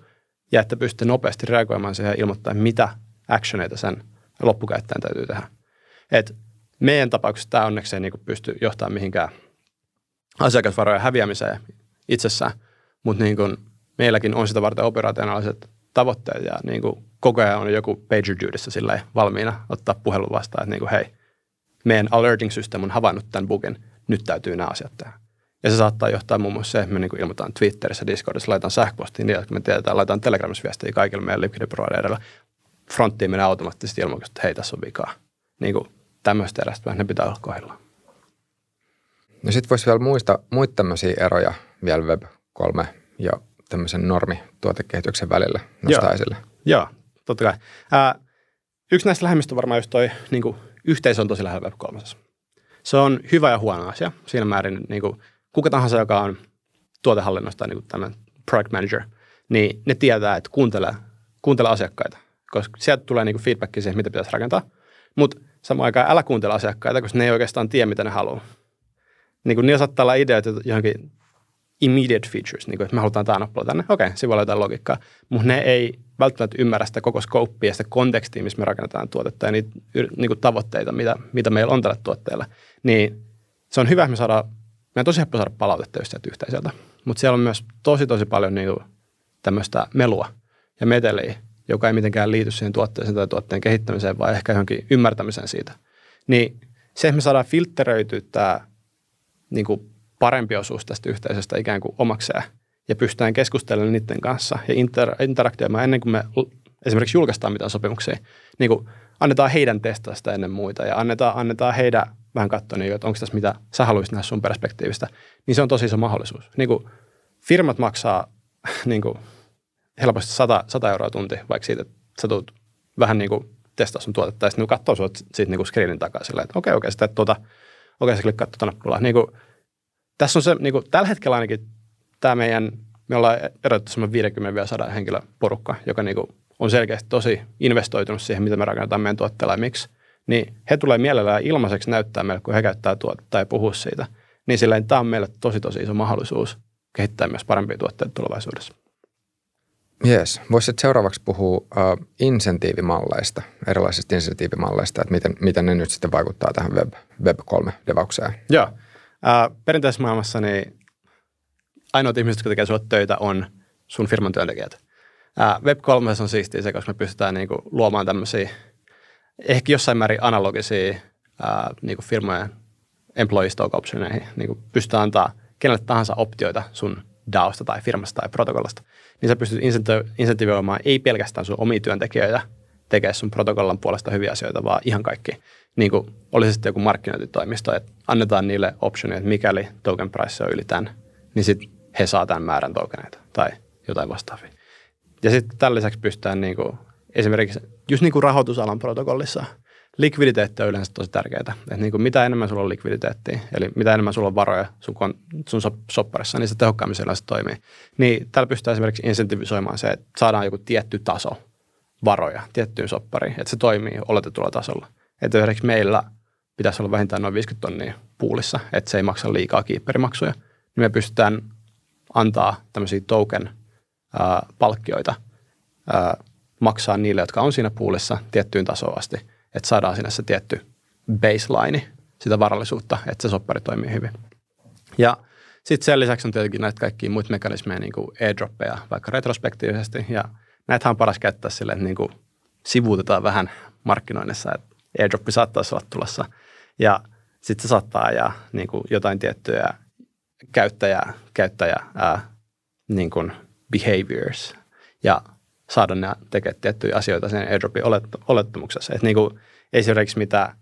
Ja että pystytte nopeasti reagoimaan siihen ja ilmoittaa, mitä actioneita sen loppukäyttäjän täytyy tehdä. Et meidän tapauksessa tämä onneksi ei niin pysty johtamaan mihinkään asiakasvarojen häviämiseen itsessään, mutta niin kuin meilläkin on sitä varten operationaaliset tavoitteet ja niin kuin koko ajan on joku pager dutyssä sillä valmiina ottaa puhelun vastaan, että niin kuin, hei, meidän alerting system on havainnut tämän bugin, nyt täytyy nämä asiat tehdä. Ja se saattaa johtaa muun muassa se, että me niin ilmoitetaan Twitterissä, Discordissa, laitetaan sähköpostiin niille, jotka me tiedetään, laitetaan Telegramissa viestiä kaikille meidän liquidity Fronttiin menee automaattisesti ilmoitus, että hei, tässä on vikaa. Niin kuin tämmöistä erästä, ne pitää olla kohdillaan. No sitten voisi vielä muista, muita tämmöisiä eroja vielä Web 3 ja tämmöisen normituotekehityksen välillä nostaa Joo. esille. Joo, totta kai. Ää, yksi näistä lähemmistä on varmaan just toi, niin kuin, yhteisö on tosi lähellä Web 3. Se on hyvä ja huono asia. Siinä määrin niin kuin, kuka tahansa, joka on tuotehallinnosta niin kuin product manager, niin ne tietää, että kuuntelee, kuuntelee asiakkaita, koska sieltä tulee niin feedback siihen, mitä pitäisi rakentaa. Mutta samaan aikaan älä kuuntele asiakkaita, koska ne ei oikeastaan tiedä, mitä ne haluaa. Niin kuin niillä saattaa olla ideoita johonkin immediate features, niin kuin, että me halutaan tämä nappula tänne. Okei, okay, siinä voi olla jotain logiikkaa. Mutta ne ei välttämättä ymmärrä sitä koko skouppia ja sitä kontekstia, missä me rakennetaan tuotetta ja niitä niin kuin tavoitteita, mitä, mitä meillä on tällä tuotteella. Niin se on hyvä, että me saadaan, meidän tosi helppo saada palautetta just yhteisöltä. Mutta siellä on myös tosi, tosi paljon niin tämmöistä melua ja meteliä, joka ei mitenkään liity siihen tuotteeseen tai tuotteen kehittämiseen, vaan ehkä johonkin ymmärtämiseen siitä. Niin se, että me saadaan filtteröityä tämä niin kuin parempi osuus tästä yhteisöstä ikään kuin omakseen ja pystytään keskustelemaan niiden kanssa ja inter- interaktioimaan ennen kuin me esimerkiksi julkaistaan mitään sopimuksia, niin kuin annetaan heidän testaa sitä ennen muita ja annetaan, annetaan heidän vähän katsoa, niin, että onko tässä mitä sä haluaisit nähdä sun perspektiivistä, niin se on tosi iso mahdollisuus. Niin kuin firmat maksaa niin kuin helposti 100, 100 euroa tunti, vaikka siitä, että sä tulet vähän niin kuin testaa sun tuotetta ja sitten niin katsoo sut siitä niin kuin screenin takaa silleen, että okei, okay, okei, okay, sitten tuota, okei, okay, sä klikkaat tuota nappulaa. Niin kuin, tässä on se, niin kuin, tällä hetkellä ainakin tämä meidän, me ollaan erotettu semmoinen 50-100 henkilö porukka, joka niin kuin, on selkeästi tosi investoitunut siihen, mitä me rakennetaan meidän tuotteella ja miksi. Niin he tulee mielellään ilmaiseksi näyttää meille, kun he käyttää tuotetta ja puhua siitä. Niin silleen tämä on meille tosi tosi iso mahdollisuus kehittää myös parempia tuotteita tulevaisuudessa. Jees. Voisit seuraavaksi puhua uh, insentiivimalleista, erilaisista insentiivimalleista, että miten, miten ne nyt sitten vaikuttaa tähän Web, Web 3-devaukseen? Joo. Uh, perinteisessä maailmassa niin ainoat ihmiset, jotka tekee sulle töitä, on sun firman työntekijät. Ää, Web 3 on siistiä se, koska me pystytään niinku luomaan tämmöisiä ehkä jossain määrin analogisia ää, niinku firmojen employee stock optioneihin. Niinku pystytään antaa kenelle tahansa optioita sun DAOsta tai firmasta tai protokollasta. Niin sä pystyt insentivoimaan ei pelkästään sun omia työntekijöitä tekemään sun protokollan puolesta hyviä asioita, vaan ihan kaikki. Niin kuin olisi sitten joku markkinointitoimisto, että annetaan niille optionia, että mikäli token price on yli tämän, niin sitten he saa tämän määrän tokeneita tai jotain vastaavia. Ja sitten tämän lisäksi pystytään niin kuin, esimerkiksi just niin kuin rahoitusalan protokollissa, likviditeetti on yleensä tosi tärkeää. Että niin kuin mitä enemmän sulla on likviditeettiä, eli mitä enemmän sulla on varoja sun, sun sopparissa, niin se tehokkaammin se toimii. Niin täällä pystytään esimerkiksi insentivisoimaan se, että saadaan joku tietty taso varoja tiettyyn soppariin, että se toimii oletetulla tasolla. Että esimerkiksi meillä pitäisi olla vähintään noin 50 tonnia puulissa, että se ei maksa liikaa kiipperimaksuja, niin me pystytään antaa tämmöisiä token palkkioita maksaa niille, jotka on siinä puulissa tiettyyn tasoon asti, että saadaan sinne se tietty baseline sitä varallisuutta, että se soppari toimii hyvin. Ja sitten sen lisäksi on tietenkin näitä kaikkia muita mekanismeja, niin kuin airdroppeja, vaikka retrospektiivisesti, ja näitähän on paras käyttää sille, että niin kuin sivuutetaan vähän markkinoinnissa, että airdroppi saattaisi olla tulossa, ja sitten se saattaa ajaa niin kuin jotain tiettyjä käyttäjä, käyttäjä ää, niin kuin behaviors, ja saada ne tekemään tiettyjä asioita sen airdropin olettamuksessa. Että niin kuin esimerkiksi mitä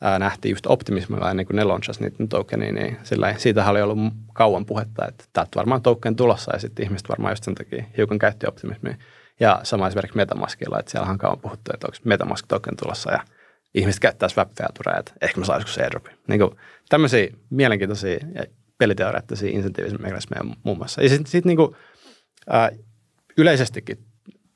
ää, nähtiin just optimismilla ennen kuin ne launchasi niitä tokenia, niin sillä siitä oli ollut kauan puhetta, että täältä varmaan token tulossa ja sitten ihmiset varmaan just sen takia hiukan käytti optimismia. Ja sama esimerkiksi Metamaskilla, että siellä on kauan puhuttu, että onko Metamask token tulossa ja ihmiset käyttää swap että ehkä mä saisinko se airdropin. Niin kuin tämmöisiä mielenkiintoisia peliteoreettisia insentiivisia mekanismeja muun muassa. Ja sitten sit niin kuin, ää, yleisestikin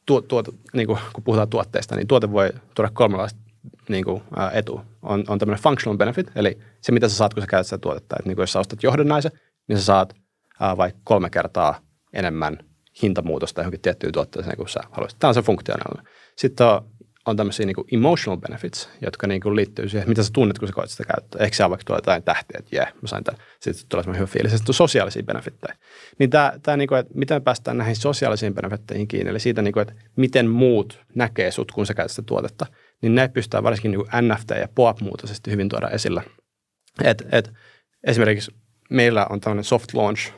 tuot, tuot, niin kuin, kun puhutaan tuotteista, niin tuote voi tuoda kolmenlaista niin kuin, ää, etua. On, on tämmöinen functional benefit, eli se, mitä sä saat, kun sä käytät sitä tuotetta. Että niin kuin, jos sä ostat johdannaisen, niin sä saat ää, vaikka kolme kertaa enemmän hintamuutosta johonkin tiettyyn tuotteeseen, kun sä haluaisit. Tämä on se funktionaalinen. Sitten on on tämmöisiä niin emotional benefits, jotka niin kuin liittyy siihen, mitä sä tunnet, kun sä koet sitä käyttää. Ehkä siellä vaikka tulee jotain tähtiä, että jee, mä sain tämän. Sitten tulee semmoinen hyvä fiilis. Sitten on sosiaalisia benefittejä. Niin tämä, tämä niin kuin, että miten päästään näihin sosiaalisiin benefitteihin kiinni, eli siitä, niin kuin, että miten muut näkee sut, kun sä käytät sitä tuotetta, niin ne pystytään varsinkin niin kuin NFT ja POAP-muotoisesti hyvin tuoda esillä. Et, et, esimerkiksi meillä on tämmöinen soft launch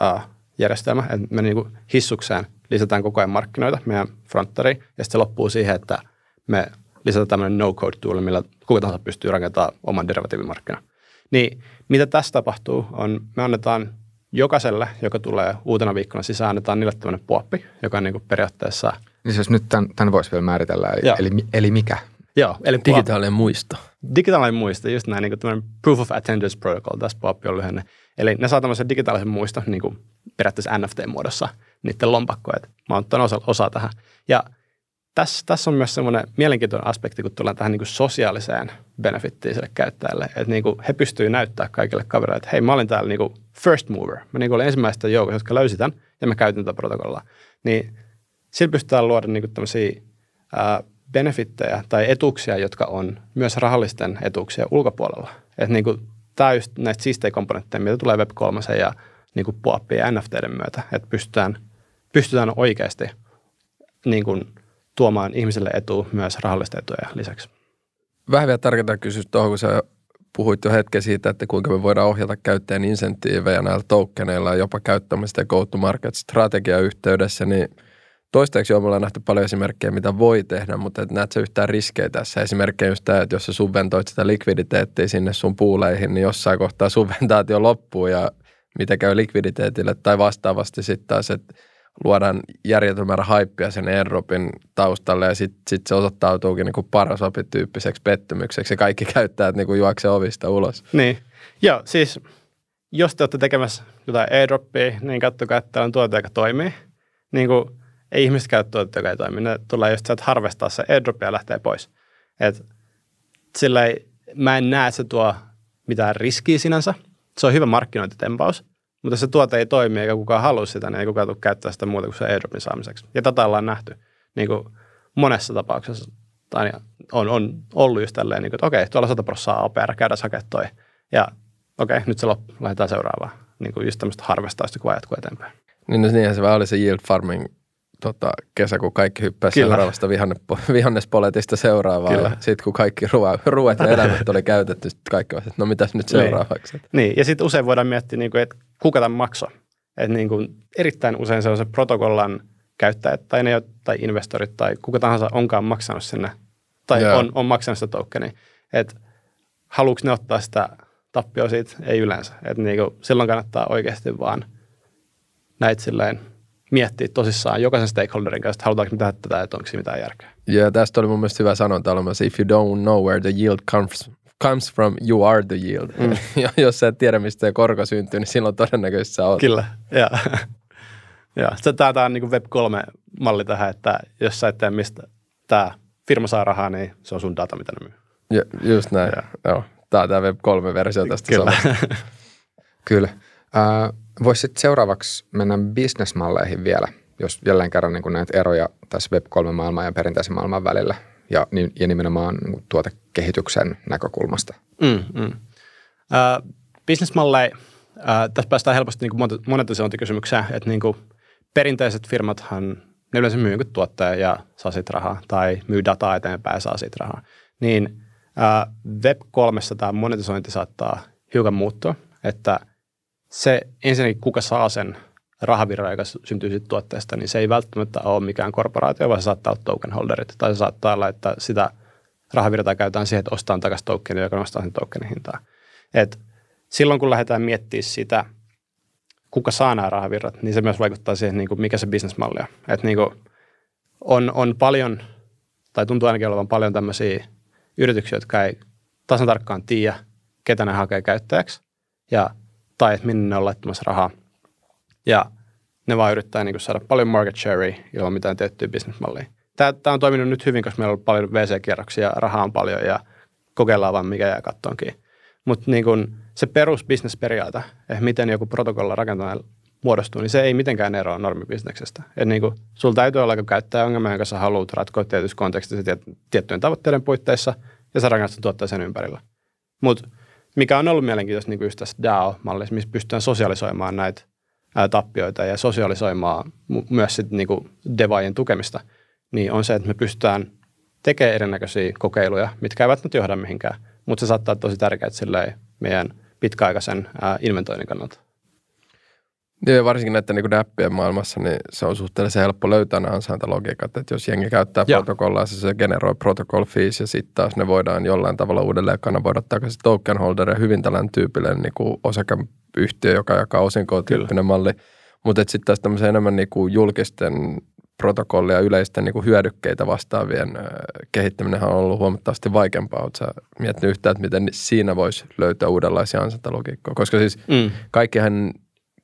uh, järjestelmä, että me niin kuin hissukseen lisätään koko ajan markkinoita meidän fronttariin, ja sitten se loppuu siihen, että me lisätään tämmöinen no-code-tool, millä kuka tahansa pystyy rakentamaan oman derivatiivimarkkinan. Niin mitä tässä tapahtuu on, me annetaan jokaiselle, joka tulee uutena viikkona sisään, annetaan niille tämmöinen puoppi, joka on niin kuin periaatteessa... Niin jos nyt tämän, tämän voisi vielä määritellä, eli, eli, eli mikä? Joo, eli digitaalinen muisto. Digitaalinen muisto, just näin, niin kuin proof of attendance protocol, tässä puoppi on lyhenne. Eli ne saa tämmöisen digitaalisen muiston niin kuin periaatteessa NFT-muodossa niiden lompakkoja, että mä oon osa, osa tähän. Ja tässä, tässä on myös semmoinen mielenkiintoinen aspekti, kun tullaan tähän niin kuin sosiaaliseen benefittiin sille käyttäjälle. Että niin kuin he pystyvät näyttämään kaikille kavereille, että hei, mä olin täällä niin kuin first mover. Mä niin kuin olin ensimmäistä joukossa, jotka löysi tämän, ja mä käytin tätä protokollaa. Niin sillä pystytään luoda niin kuin tämmöisiä ää, benefittejä tai etuuksia, jotka on myös rahallisten etuuksia ulkopuolella. Että niin kuin, tämä just näistä siistejä komponentteja, mitä tulee Web3 ja niin kuin ja NFTiden myötä, että pystytään, pystytään oikeasti niin kuin, tuomaan ihmiselle etu myös rahallista etuja lisäksi. Vähän vielä tärkeää kysyä tuohon, kun sä puhuit jo hetken siitä, että kuinka me voidaan ohjata käyttäjän insentiivejä näillä tokeneilla jopa käyttämistä go-to-market-strategian yhteydessä, niin toistaiseksi ollaan nähty paljon esimerkkejä, mitä voi tehdä, mutta et näet sä yhtään riskejä tässä? Esimerkkejä just tämä, että jos sä subventoit sitä likviditeettiä sinne sun puuleihin, niin jossain kohtaa subventaatio loppuu ja mitä käy likviditeetille tai vastaavasti sitten taas, että luodaan järjetön määrä haippia sen airdropin taustalle ja sitten sit se osoittautuukin niin parasopityyppiseksi pettymykseksi ja kaikki käyttäjät niin juoksee ovista ulos. Niin, joo siis jos te olette tekemässä jotain airdroppia, niin katsokaa, että on tuote, joka toimii. Niin kuin, ei ihmiset käy tuotetta, joka ei toimi. Ne tulee just että harvestaa se airdrop ja lähtee pois. Et sillä ei, mä en näe, että se tuo mitään riskiä sinänsä. Se on hyvä markkinointitempaus, mutta se tuote ei toimi eikä kukaan halua sitä, niin ei kukaan tule käyttää sitä muuta kuin se airdropin saamiseksi. Ja tätä ollaan nähty niin kuin monessa tapauksessa. Tai on, on ollut just tälleen, niin kuin, että okei, tuolla 100 prosenttia APR, käydään hakemaan toi. Ja okei, nyt se loppu, lähdetään seuraavaan. niin kuin just tämmöistä harvestausta, kun jatkuu eteenpäin. Niin, no niinhän se vähän oli se yield farming tota, kesä, kun kaikki hyppäsi Kyllä. seuraavasta vihanne, vihannespoletista seuraavaan. Kyllä. Sitten kun kaikki ruo, ruuat ja eläimet oli käytetty, sitten kaikki että no mitäs nyt Niin. seuraavaksi. Niin, ja sitten usein voidaan miettiä, niin kuin, että kuka tämän maksaa. Että niin kuin erittäin usein se on se protokollan käyttäjät tai ne, tai investorit tai kuka tahansa onkaan maksanut sinne tai Joo. on, on maksanut sitä tokenia. Että haluuks ne ottaa sitä tappioa siitä? Ei yleensä. Että niin kuin, silloin kannattaa oikeasti vaan näitä silleen miettiä tosissaan jokaisen stakeholderin kanssa, että halutaanko me tehdä tätä, että onko siinä mitään järkeä. Ja tästä oli mun mielestä hyvä sanonta olemassa, if you don't know where the yield comes, comes from, you are the yield. Mm. Ja jos sä et tiedä, mistä korko syntyy, niin silloin todennäköisesti sä oot. Kyllä, ja, ja tämä, on niin Web 3-malli tähän, että jos sä et tiedä, mistä tämä firma saa rahaa, niin se on sun data, mitä ne myy. Ja, just näin. Joo. Tämä on tämä Web 3-versio tästä Kyllä. samasta. Kyllä. Äh, Voisi sitten seuraavaksi mennä bisnesmalleihin vielä, jos jälleen kerran niin näitä eroja tässä Web3-maailman ja perinteisen maailman välillä ja, ja nimenomaan niin tuotekehityksen näkökulmasta. Mm, mm. Äh, businessmalleja, äh, tässä päästään helposti niin monetisointikysymykseen, että niin kuin perinteiset firmathan, ne yleensä myy jonkun tuotteen ja saa siitä rahaa, tai myy dataa eteenpäin ja saa siitä rahaa. Niin äh, Web3 tämä monetisointi saattaa hiukan muuttua, että se ensinnäkin kuka saa sen rahavirran, joka syntyy siitä tuotteesta, niin se ei välttämättä ole mikään korporaatio, vaan se saattaa olla token holderit, tai se saattaa olla, että sitä rahavirtaa käytetään siihen, että ostaa takaisin tokenia, joka nostaa sen tokenin hintaa. Et silloin kun lähdetään miettimään sitä, kuka saa nämä rahavirrat, niin se myös vaikuttaa siihen, niin kuin mikä se bisnesmalli on. Et niin kuin on, on paljon, tai tuntuu ainakin olevan paljon tämmöisiä yrityksiä, jotka ei tasan tarkkaan tiedä, ketä ne hakee käyttäjäksi, ja, tai että minne ne on laittamassa rahaa. Ja ne vaan yrittää niin saada paljon market sharea ilman mitään tiettyä bisnesmallia. Tämä, tämä on toiminut nyt hyvin, koska meillä on ollut paljon VC-kierroksia, rahaa on paljon ja kokeillaan vaan mikä jää kattoonkin. Mutta niin kun se perusbisnesperiaate, että miten joku protokolla rakentaminen muodostuu, niin se ei mitenkään eroa normibisneksestä. Et niin sulla täytyy olla joku käyttäjäongelma, jonka sä haluat ratkoa tietyssä kontekstissa tiet- tiettyjen tavoitteiden puitteissa, ja sä rakennat tuotteen sen ympärillä. Mutta mikä on ollut mielenkiintoista niin just tässä DAO-mallissa, missä pystytään sosialisoimaan näitä ää, tappioita ja sosialisoimaan myös sit, niin kuin devaajien tukemista, niin on se, että me pystytään tekemään erinäköisiä kokeiluja, mitkä eivät nyt johda mihinkään, mutta se saattaa olla tosi tärkeää meidän pitkäaikaisen ää, inventoinnin kannalta. Ja varsinkin näiden niin appien maailmassa, niin se on suhteellisen helppo löytää nämä ansaintalogiikat, että jos jengi käyttää Joo. protokollaa, se, se generoi protocol fees ja sitten taas ne voidaan jollain tavalla uudelleen kanavoida takaisin token holder ja hyvin tällainen tyypillinen niin kuin osakeyhtiö, joka jakaa osinkoa tyyppinen malli. Mutta sitten taas tämmöisen enemmän niin kuin julkisten protokollia ja yleisten niin kuin hyödykkeitä vastaavien kehittäminen on ollut huomattavasti vaikeampaa. Oletko miettinyt yhtään, että miten siinä voisi löytää uudenlaisia ansaintalogiikkoja? Koska siis Mm. kaikkihan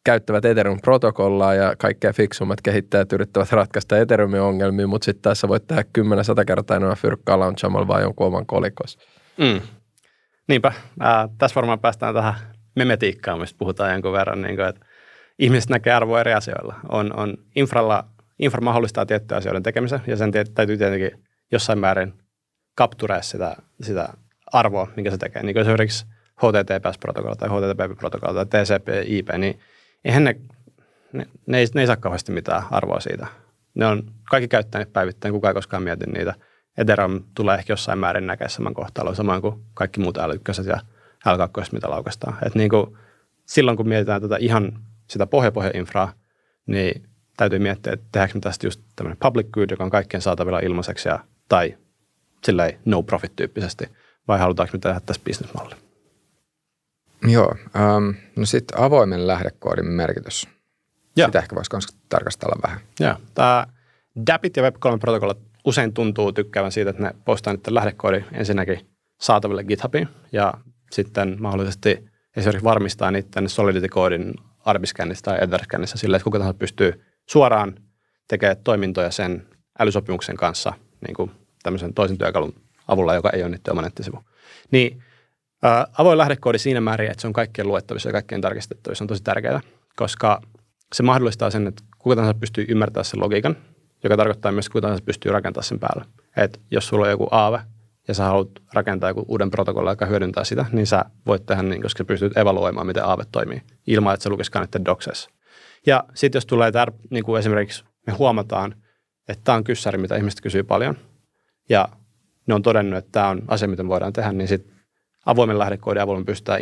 käyttävät Ethereum-protokollaa ja kaikkea fiksummat kehittäjät yrittävät ratkaista Ethereumin ongelmia, mutta sitten tässä voit tehdä 10-100 kertaa enemmän fyrkkaa launchaamalla vaan jonkun oman kolikos. Mm. Niinpä. Ää, tässä varmaan päästään tähän memetiikkaan, mistä puhutaan jonkun verran, niin kuin, että ihmiset näkee arvoa eri asioilla. On, on infralla, infra mahdollistaa tiettyjä asioiden tekemisen, ja sen täytyy tietenkin jossain määrin kapturea sitä, sitä arvoa, minkä se tekee. Niin kuin esimerkiksi HTTPS-protokolla tai HTTP-protokolla tai TCP/IP, niin eihän ne, ne, ne, ei, ne ei saa kauheasti mitään arvoa siitä. Ne on, kaikki käyttää niitä päivittäin, kukaan ei koskaan mieti niitä. Ethereum tulee ehkä jossain määrin näkemään saman kohtalon, samoin kuin kaikki muut älykköset ja L2, mitä laukastaan. Et niin kuin, silloin kun mietitään tätä ihan sitä pohjapohjainfraa, niin täytyy miettiä, että tehdäänkö me tästä just tämmöinen public good, joka on kaikkien saatavilla ilmaiseksi, ja, tai silleen no profit tyyppisesti, vai halutaanko me tehdä tässä bisnesmalli? Joo, ähm, no sitten avoimen lähdekoodin merkitys. Joo. Sitä ehkä voisi myös tarkastella vähän. Joo, tämä DAPit ja Web3-protokollat usein tuntuu tykkäävän siitä, että ne postaa niiden lähdekoodi ensinnäkin saataville GitHubiin ja sitten mahdollisesti esimerkiksi varmistaa niiden Solidity-koodin Arbiscannissa tai Etherscannissa sillä, että kuka tahansa pystyy suoraan tekemään toimintoja sen älysopimuksen kanssa niin kuin tämmöisen toisen työkalun avulla, joka ei ole niiden oma nettisivu. Niin ää, avoin lähdekoodi siinä määrin, että se on kaikkien luettavissa ja kaikkien tarkistettavissa on tosi tärkeää, koska se mahdollistaa sen, että kuka tahansa pystyy ymmärtämään sen logiikan, joka tarkoittaa myös, että kuka tahansa pystyy rakentamaan sen päälle. Et jos sulla on joku aave, ja sä haluat rakentaa joku uuden protokollan, joka hyödyntää sitä, niin sä voit tehdä niin, koska sä pystyt evaluoimaan, miten Aave toimii, ilman että se lukisikaan niiden doksessa. Ja sitten jos tulee tär, niin kuin esimerkiksi me huomataan, että tämä on kyssäri, mitä ihmiset kysyy paljon, ja ne on todennut, että tämä on asia, mitä voidaan tehdä, niin sitten avoimen lähdekoodin avulla pystytään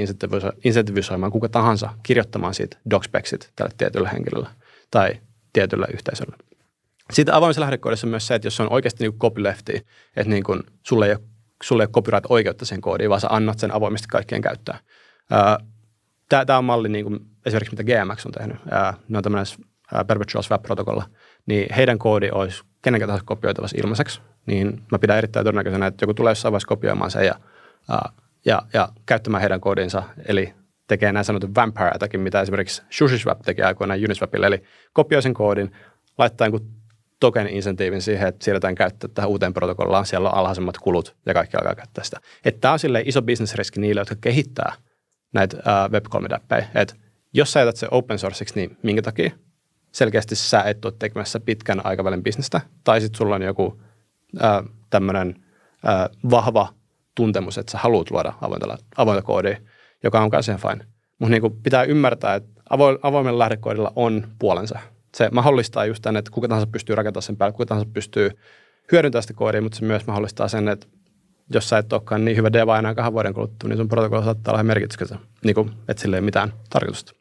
insentivisoimaan kuka tahansa kirjoittamaan siitä docspeksit tälle tietylle henkilölle tai tietylle yhteisölle. Sitten avoimessa lähdekoodissa on myös se, että jos on oikeasti niin copylefti, että niin kuin sulle, ei ole, sulle ei ole copyright-oikeutta sen koodiin, vaan sä annat sen avoimesti kaikkien käyttöön. Tämä on malli, niin kuin esimerkiksi mitä GMX on tehnyt. Ne on tämmöinen Perpetual Swap-protokolla. Niin heidän koodi olisi kenenkään tahansa kopioitavassa ilmaiseksi. Niin mä pidän erittäin todennäköisenä, että joku tulee jossain vaiheessa kopioimaan sen ja, ja, ja käyttämään heidän koodinsa. Eli tekee näin sanotun vampire attackin, mitä esimerkiksi SushiSwap teki aikoinaan Uniswapille. Eli kopioi sen koodin, laittaa jonkun token insentiivin siihen, että siirretään käyttöä tähän uuteen protokollaan, siellä on alhaisemmat kulut ja kaikki alkaa käyttää sitä. Että tämä on iso bisnesriski niille, jotka kehittää näitä uh, web 3 appeja että jos sä jätät se open sourceiksi, niin minkä takia? Selkeästi sä et ole tekemässä pitkän aikavälin bisnestä, tai sitten sulla on joku uh, tämmöinen vahva tuntemus, että sä haluat luoda avointa, avointa koodia, joka on myös ihan fine. Mutta niin pitää ymmärtää, että avoimen lähdekoodilla on puolensa se mahdollistaa just tämän, että kuka tahansa pystyy rakentamaan sen päälle, kuka tahansa pystyy hyödyntämään sitä koodia, mutta se myös mahdollistaa sen, että jos sä et olekaan niin hyvä deva enää kahden vuoden kuluttua, niin sun protokolla saattaa olla merkityksensä, niin kuin, että sillä ei mitään tarkoitusta.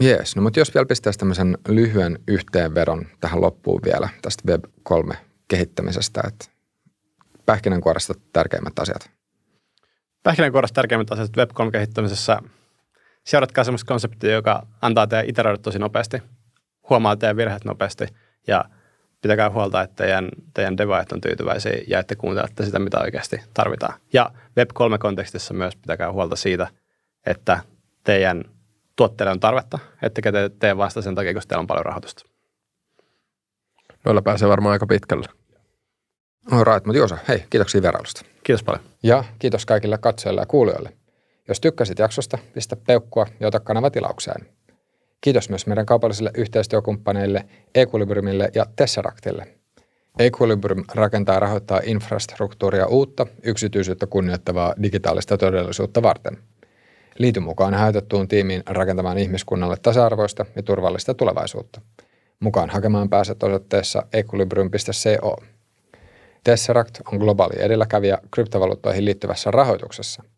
Jees, no mutta jos vielä pistäisi tämmöisen lyhyen yhteenvedon tähän loppuun vielä tästä Web 3 kehittämisestä, että pähkinänkuoresta tärkeimmät asiat. Pähkinänkuoresta tärkeimmät asiat Web 3 kehittämisessä – seuratkaa sellaista konseptia, joka antaa teidän iteroida tosi nopeasti, huomaa teidän virheet nopeasti ja pitäkää huolta, että teidän, teidän devaajat on tyytyväisiä ja että kuuntelette sitä, mitä oikeasti tarvitaan. Ja Web3-kontekstissa myös pitäkää huolta siitä, että teidän tuotteille on tarvetta, ettekä te tee vasta sen takia, koska teillä on paljon rahoitusta. Noilla pääsee varmaan aika pitkälle. All right, mutta Juosa, hei, kiitoksia vierailusta. Kiitos paljon. Ja kiitos kaikille katsojille ja kuulijoille. Jos tykkäsit jaksosta, pistä peukkua ja ota kanava tilaukseen. Kiitos myös meidän kaupallisille yhteistyökumppaneille Equilibriumille ja Tesseractille. Equilibrium rakentaa ja rahoittaa infrastruktuuria uutta, yksityisyyttä kunnioittavaa digitaalista todellisuutta varten. Liity mukaan hajautettuun tiimiin rakentamaan ihmiskunnalle tasa-arvoista ja turvallista tulevaisuutta. Mukaan hakemaan pääset osoitteessa equilibrium.co. Tesseract on globaali edelläkävijä kryptovaluuttoihin liittyvässä rahoituksessa –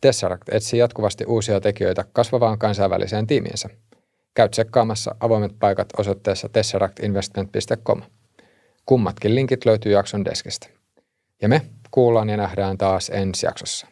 Tesseract etsii jatkuvasti uusia tekijöitä kasvavaan kansainväliseen tiimiinsä. Käy tsekkaamassa avoimet paikat osoitteessa tesseractinvestment.com. Kummatkin linkit löytyy jakson deskistä. Ja me kuullaan ja nähdään taas ensi jaksossa.